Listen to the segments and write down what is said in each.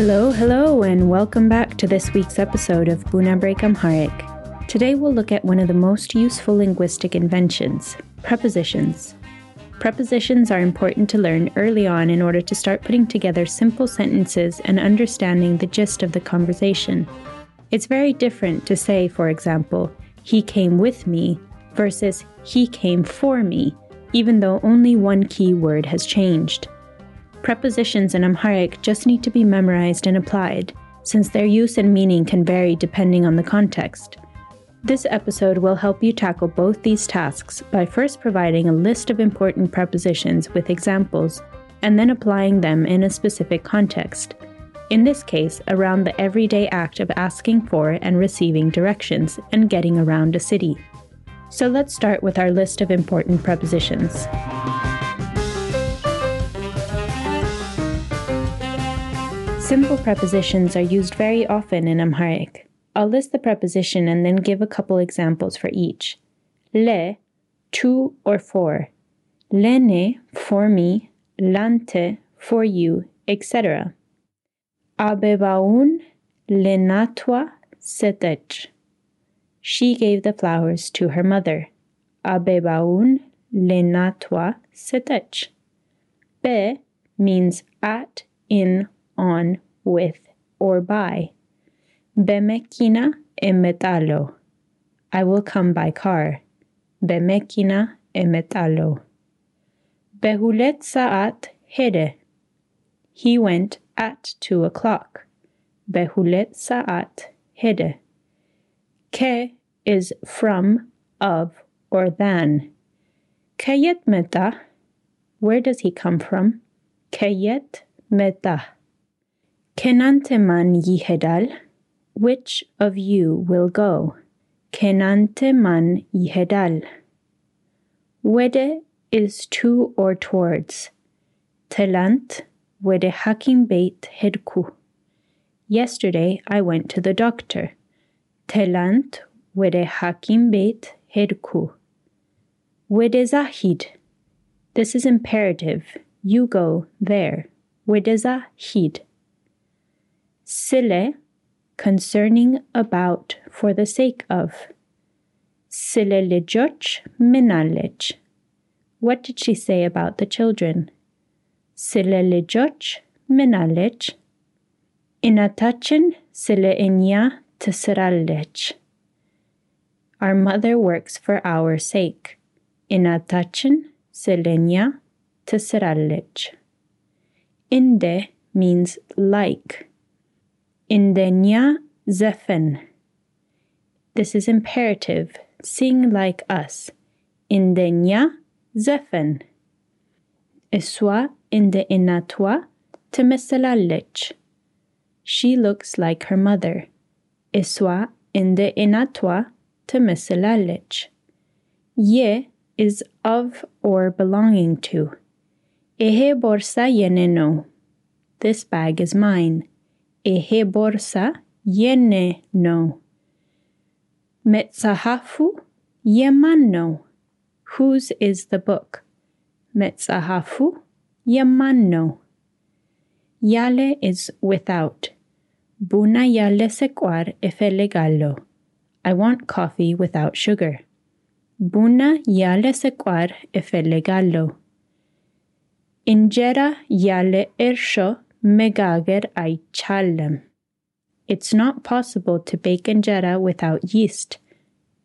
Hello, hello, and welcome back to this week's episode of Buna Break Amharic. Today we'll look at one of the most useful linguistic inventions prepositions. Prepositions are important to learn early on in order to start putting together simple sentences and understanding the gist of the conversation. It's very different to say, for example, he came with me versus he came for me, even though only one key word has changed. Prepositions in Amharic just need to be memorized and applied, since their use and meaning can vary depending on the context. This episode will help you tackle both these tasks by first providing a list of important prepositions with examples, and then applying them in a specific context. In this case, around the everyday act of asking for and receiving directions and getting around a city. So let's start with our list of important prepositions. Simple prepositions are used very often in Amharic. I'll list the preposition and then give a couple examples for each. Le, to or for. Lene, for me. Lante, for you, etc. Abebaun lenatwa setech. She gave the flowers to her mother. Abebaun lenatwa setech. Be means at, in, on, with, or by. Bemekina emetalo. I will come by car. Bemekina emetalo. Behulet saat hede. He went at two o'clock. Behulet saat hede. Ke is from, of, or than. Kayet meta. Where does he come from? Kayet meta. Kenanteman yihedal, which of you will go? Kenanteman yihedal. Wede is to or towards. Telant wede hakim beit hedku. Yesterday I went to the doctor. Telant wede hakim beit hedku. Wede zahid. This is imperative. You go there. Wede zahid. Sile, concerning about, for the sake of. Sile lijoch minalech. What did she say about the children? Sile lijoch minalech. Inatachin sile inya tesiralech. Our mother works for our sake. Inatachin silenya tesiralech. Inde means like. Indenya zefen. This is imperative. Sing like us. Indenya zefen. Eswa inde inatwa temeselalech. She looks like her mother. Eswa inde inatwa temeselalech. Ye is of or belonging to. Ehe borsa yeneno. This bag is mine. Ehe borsa yene no. Metzahafu yemano. Whose is the book? Metzahafu yemano. Yale is without. Buna yale sequar efelegalo. I want coffee without sugar. Buna yale sequar efelegalo. Injera yale ersho megager aichalem. It's not possible to bake injera without yeast.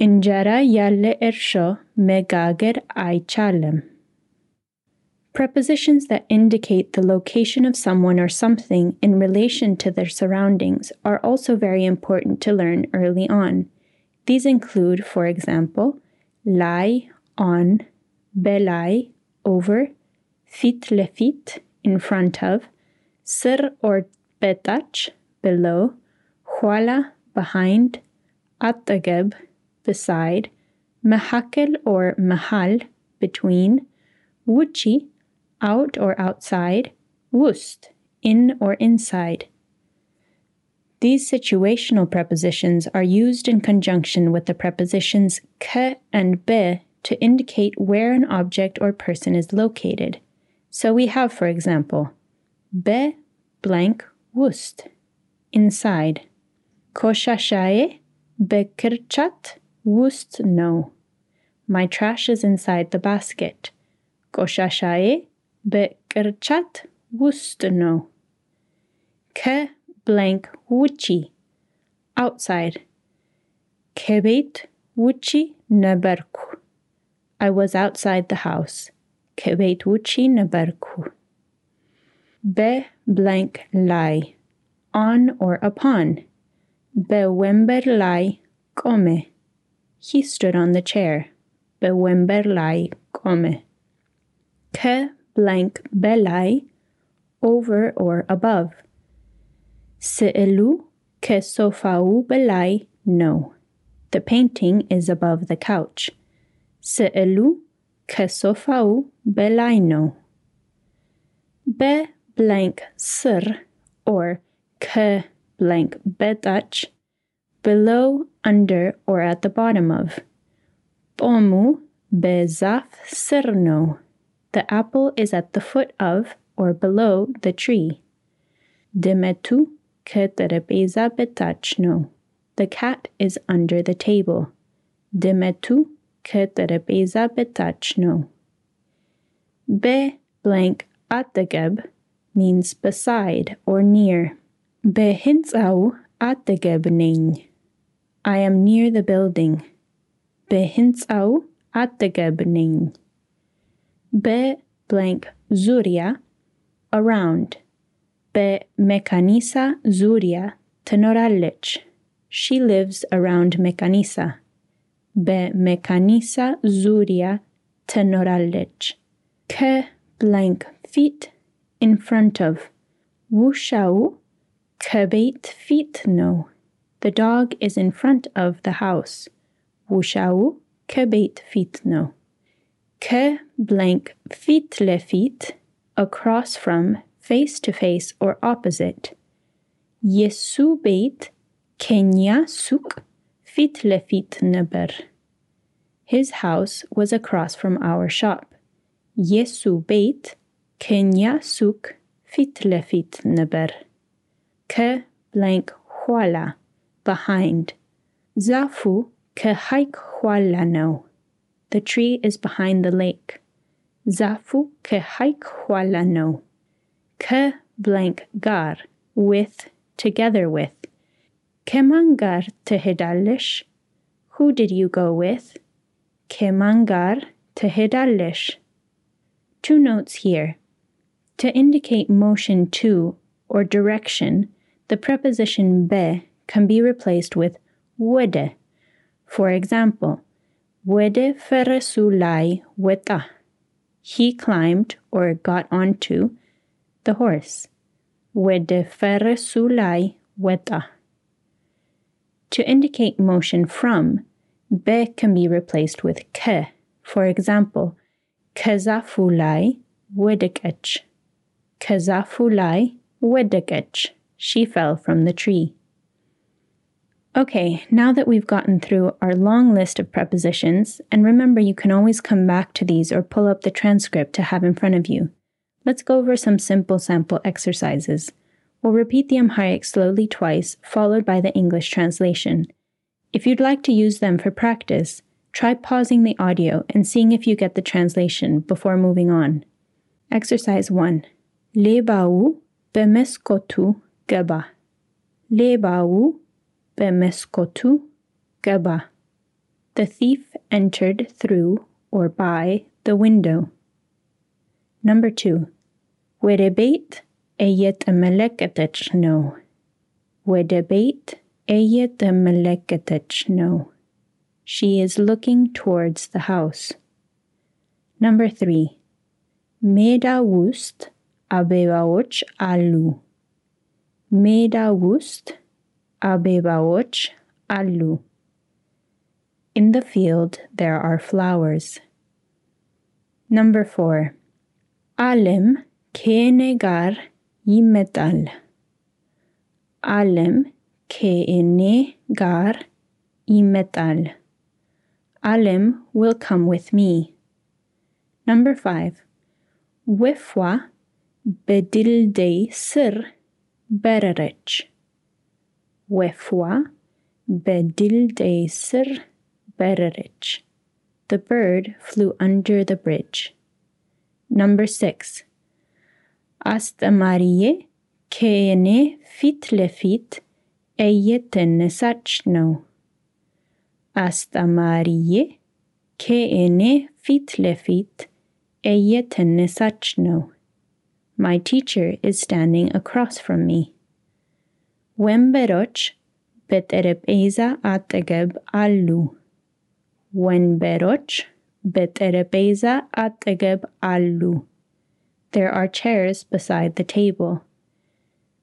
Injera yalle ersho megager aichalem. Prepositions that indicate the location of someone or something in relation to their surroundings are also very important to learn early on. These include, for example, lai, on, belai, over, fit lefit, in front of, Sir or betach, below, huala, behind, atageb, beside, mahakel or mahal, between, wuchi, out or outside, wust, in or inside. These situational prepositions are used in conjunction with the prepositions ke and be to indicate where an object or person is located. So we have, for example, be blank wust, inside. Koshashae bekirchat wust no. My trash is inside the basket. Koshashae bekirchat wust no. Ke blank wuchi, outside. Kebet wuchi neberku. I was outside the house. Kebet wuchi neberku. Be blank lai, on or upon. Bewember lai come. He stood on the chair. Bewember lai come. Ke blank belai, over or above. Se'elu ke sofau belai, no. The painting is above the couch. Se'elu ke sofau belai, no. Be blank sur or k blank bedach, below, under, or at the bottom of. Pomu bezaf serno, the apple is at the foot of or below the tree. Demetu ke terepeza betachno, the cat is under the table. Demetu ke terepeza betachno. Be blank at the geb means beside or near. Behintsau at the gebning. I am near the building. Behintsau at the gebning. Be blank zuria around. Be mekanisa zuria tenoralich. She lives around mekanisa. Be mekanisa zuria tenoralich. Ke blank feet in front of. Wu shao kebeit feet no. The dog is in front of the house. Wu shao kebeit feet no. Ke blank feet le feet across from, face to face or opposite. Yesu beit kenya suk fit le fit neber. His house was across from our shop. Yesu beit Kenya suk fitlefit neber. Ke blank huala behind. Zafu ke haik huala no. The tree is behind the lake. Zafu ke haik huala no. Ke blank gar with together with. Kemangar tehedalish. Who did you go with? Kemangar tehedalish. Two notes here. To indicate motion to or direction, the preposition be can be replaced with wede. For example, Wede feresulai weta. He climbed or got onto the horse. Wede feresulai weta. To indicate motion from, be can be replaced with ke. For example, kezafulai wedekech. ከዛፉ ላይ ወደቀች. She fell from the tree. Okay, now that we've gotten through our long list of prepositions, and remember you can always come back to these or pull up the transcript to have in front of you, let's go over some simple sample exercises. We'll repeat the Amharic slowly twice, followed by the English translation. If you'd like to use them for practice, try pausing the audio and seeing if you get the translation before moving on. Exercise 1. Lebau bemeskotu gaba. Lebau bemeskotu gaba. The thief entered through or by the window. Number 2. ወደ ቤት እየተመለከተች ነው። ወደ ቤት እየተመለከተች ነው. She is looking towards the house. Number 3. ሜዳ ውስጥ አበባዎች አሉ። ሜዳ ውስጥ አበባዎች አሉ። In the field there are flowers. Number 4. ዓለም ከእኔ ጋር ይመጣል። ዓለም ከእኔ ጋር ይመጣል። ዓለም will come with me. Number 5. ወፏ bedildei sir bererich, Wefwa bedildei sir bererich. The bird flew under the bridge. Number six. Astamarie kene fitlefit eyetene saçno. Astamarie kene fitlefit eyetene sachno. My teacher is standing across from me. When beroch beterepeza ategeb alu. When beroch beterepeza ategeb alu. There are chairs beside the table.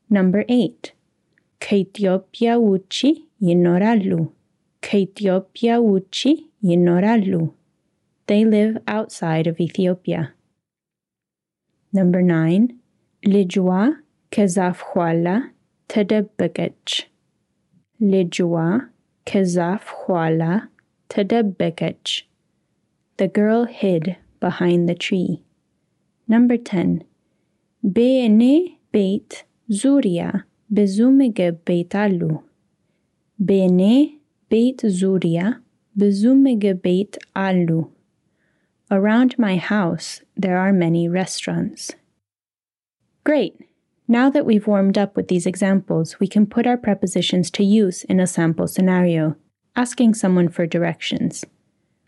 Number 8. Ketiopia uchi yinoralu. Ketiopia uchi yinoralu. They live outside of Ethiopia. Number nine. ልጅዋ ከዛፍ ኋላ ተደበቀች። ልጅዋ ከዛፍ ኋላ ተደበቀች. The girl hid behind the tree. Number 10. በእኔ ቤት ዙሪያ ብዙ ምግብ ቤት አሉ። በእኔ ቤት ዙሪያ ብዙ ምግብ ቤት አሉ. Around my house, there are many restaurants. Great! Now that we've warmed up with these examples, we can put our prepositions to use in a sample scenario, asking someone for directions.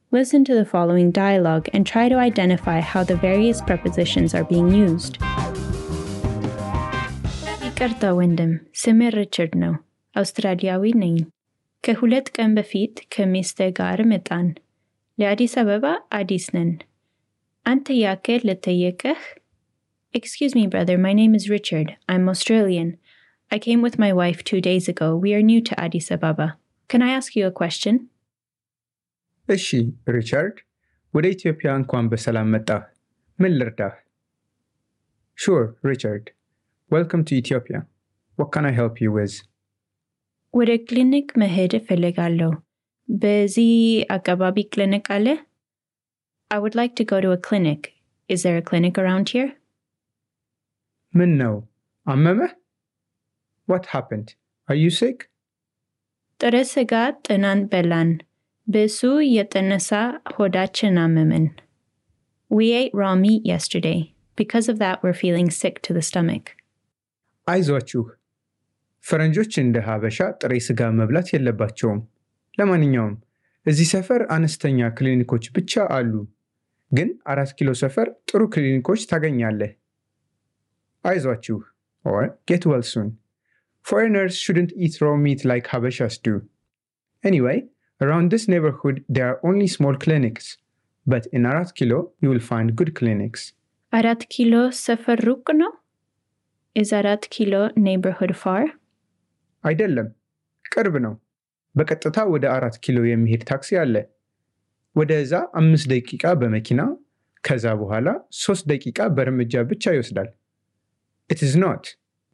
Listen to the following dialogue and try to identify how the various prepositions are being used. Carta Wyndham, Simmer Richard No, Australia Winning, Kehulet Kembe Fit, Kemiste Gar Metan. ለአዲስ አበባ አዲስ ነን። አንተ ያክል ልጠየቅህ? Excuse me, brother, my name is Richard. I'm Australian. I came with my wife two days ago. We are new to Addis Ababa. Can I ask you a question? እሺ ሪቻርድ፣ ወደ ኢትዮጵያ እንኳን በሰላም መጣህ። ምን ልርዳህ? ሹር ሪቻርድ፣ ዌልካም ቱ ኢትዮጵያ። ዋት ካን አይ ሄልፕ ዩ ዊዝ? ወደ ክሊኒክ መሄድ እፈልጋለሁ። በዚህ አካባቢ ክሊኒክ አለ? I would like to go to a clinic. Is there a clinic around here? ምን ነው አመመህ? ዋት ሃፕንድ? አር ዩ ሲክ? ጥሬ ስጋ ጥናን በላን። በሱ የተነሳ ሆዳችን አመመን። We ate raw meat yesterday. Because of that, we're feeling sick to the stomach. አይዟችሁ፣ ፈረንጆች እንደ ሀበሻ ጥሬ ስጋ መብላት የለባቸውም። ለማንኛውም እዚህ ሰፈር አነስተኛ ክሊኒኮች ብቻ አሉ፣ ግን አራት ኪሎ ሰፈር ጥሩ ክሊኒኮች ታገኛለህ። አይዟችሁ or get well soon. Foreigners shouldn't eat raw meat like Habashas do. Anyway, around this neighborhood there are only small clinics, but in Arat Kilo you will find good clinics. አራት ኪሎ ሰፈር ሩቅ ነው? Is አራት ኪሎ neighborhood far? አይደለም፣ ቅርብ ነው። በቀጥታ ወደ አራት ኪሎ የሚሄድ ታክሲ አለ። ወደዛ አምስት ደቂቃ በመኪና ከዛ በኋላ ሶስት ደቂቃ በእርምጃ ብቻ ይወስዳል። It is not.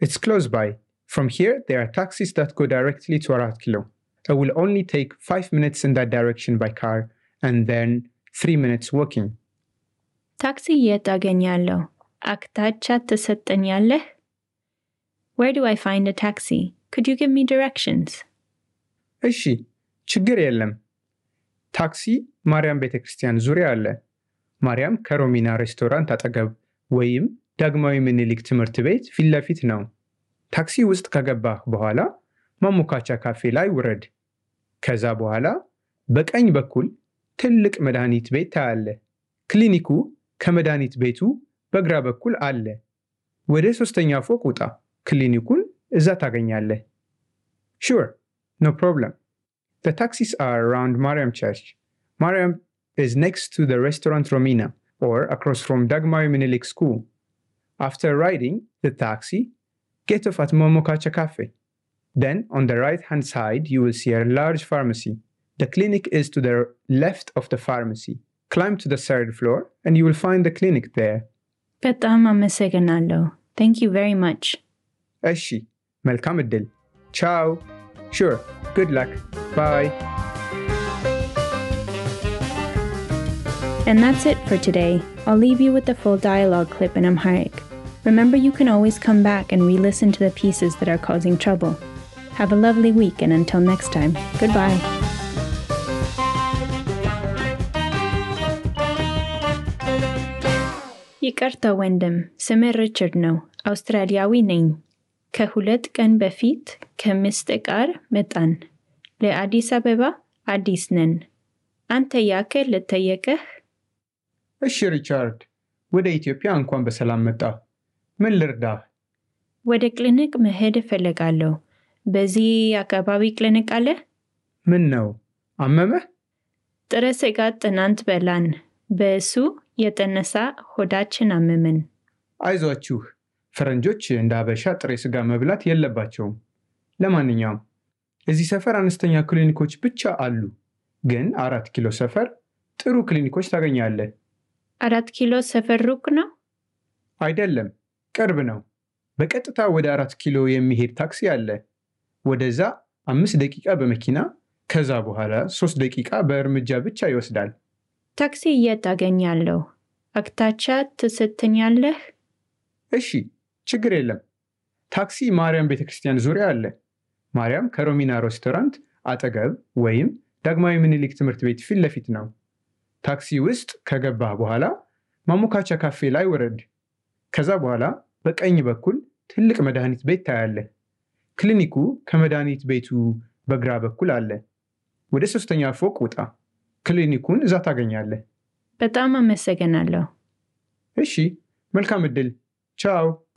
It's close by. From here, there are taxis that go directly to Arat Kilo. It will only take five minutes in that direction by car and then three minutes walking. ታክሲ የት አገኛለሁ? አቅጣጫ ትሰጠኛለህ? Where do I find a taxi? Could you give me directions? እሺ፣ ችግር የለም። ታክሲ ማርያም ቤተ ክርስቲያን ዙሪያ አለ። ማርያም ከሮሚና ሬስቶራንት አጠገብ ወይም ዳግማዊ ምኒልክ ትምህርት ቤት ፊት ለፊት ነው። ታክሲ ውስጥ ከገባህ በኋላ ማሞካቻ ካፌ ላይ ውረድ። ከዛ በኋላ በቀኝ በኩል ትልቅ መድኃኒት ቤት ታያለ። ክሊኒኩ ከመድኃኒት ቤቱ በግራ በኩል አለ። ወደ ሶስተኛ ፎቅ ውጣ። ክሊኒኩን እዛ ታገኛለህ። ሹር No problem. The taxis are around Mariam Church. Mariam is next to the restaurant Romina or across from Dagmawi Minilik School. After riding the taxi, get off at Momokacha Cafe. Then, on the right hand side, you will see a large pharmacy. The clinic is to the left of the pharmacy. Climb to the third floor and you will find the clinic there. Petama Meseganalo. Thank you very much. Eshi. Malcolm Ciao. Sure. Good luck. Bye. And that's it for today. I'll leave you with the full dialogue clip in Amharic. Remember, you can always come back and re listen to the pieces that are causing trouble. Have a lovely week, and until next time, goodbye. Jakarta Wendem, Seme Richard Australia Winning. ከሁለት ቀን በፊት ከምስጥ ጋር መጣን። ለአዲስ አበባ አዲስ ነን። አንተ ያክል ልጠየቅህ? እሺ ሪቻርድ፣ ወደ ኢትዮጵያ እንኳን በሰላም መጣ። ምን ልርዳህ? ወደ ክሊኒክ መሄድ እፈልጋለሁ። በዚህ አካባቢ ክሊኒክ አለ? ምን ነው አመመህ? ጥሬ ስጋ ትናንት በላን። በእሱ የተነሳ ሆዳችን አመመን። አይዟችሁ፣ ፈረንጆች እንደ አበሻ ጥሬ ስጋ መብላት የለባቸውም። ለማንኛውም እዚህ ሰፈር አነስተኛ ክሊኒኮች ብቻ አሉ፣ ግን አራት ኪሎ ሰፈር ጥሩ ክሊኒኮች ታገኛለህ። አራት ኪሎ ሰፈር ሩቅ ነው? አይደለም፣ ቅርብ ነው። በቀጥታ ወደ አራት ኪሎ የሚሄድ ታክሲ አለ። ወደዛ አምስት ደቂቃ በመኪና ከዛ በኋላ ሶስት ደቂቃ በእርምጃ ብቻ ይወስዳል። ታክሲ የት አገኛለሁ? አቅጣጫ ትሰጠኛለህ? እሺ፣ ችግር የለም። ታክሲ ማርያም ቤተክርስቲያን ዙሪያ አለ። ማርያም ከሮሚና ሬስቶራንት አጠገብ ወይም ዳግማዊ ምኒልክ ትምህርት ቤት ፊት ለፊት ነው። ታክሲ ውስጥ ከገባህ በኋላ ማሞካቻ ካፌ ላይ ውረድ። ከዛ በኋላ በቀኝ በኩል ትልቅ መድኃኒት ቤት ታያለህ። ክሊኒኩ ከመድኃኒት ቤቱ በግራ በኩል አለ። ወደ ሶስተኛ ፎቅ ውጣ። ክሊኒኩን እዛ ታገኛለህ። በጣም አመሰግናለሁ። እሺ፣ መልካም ዕድል። ቻው።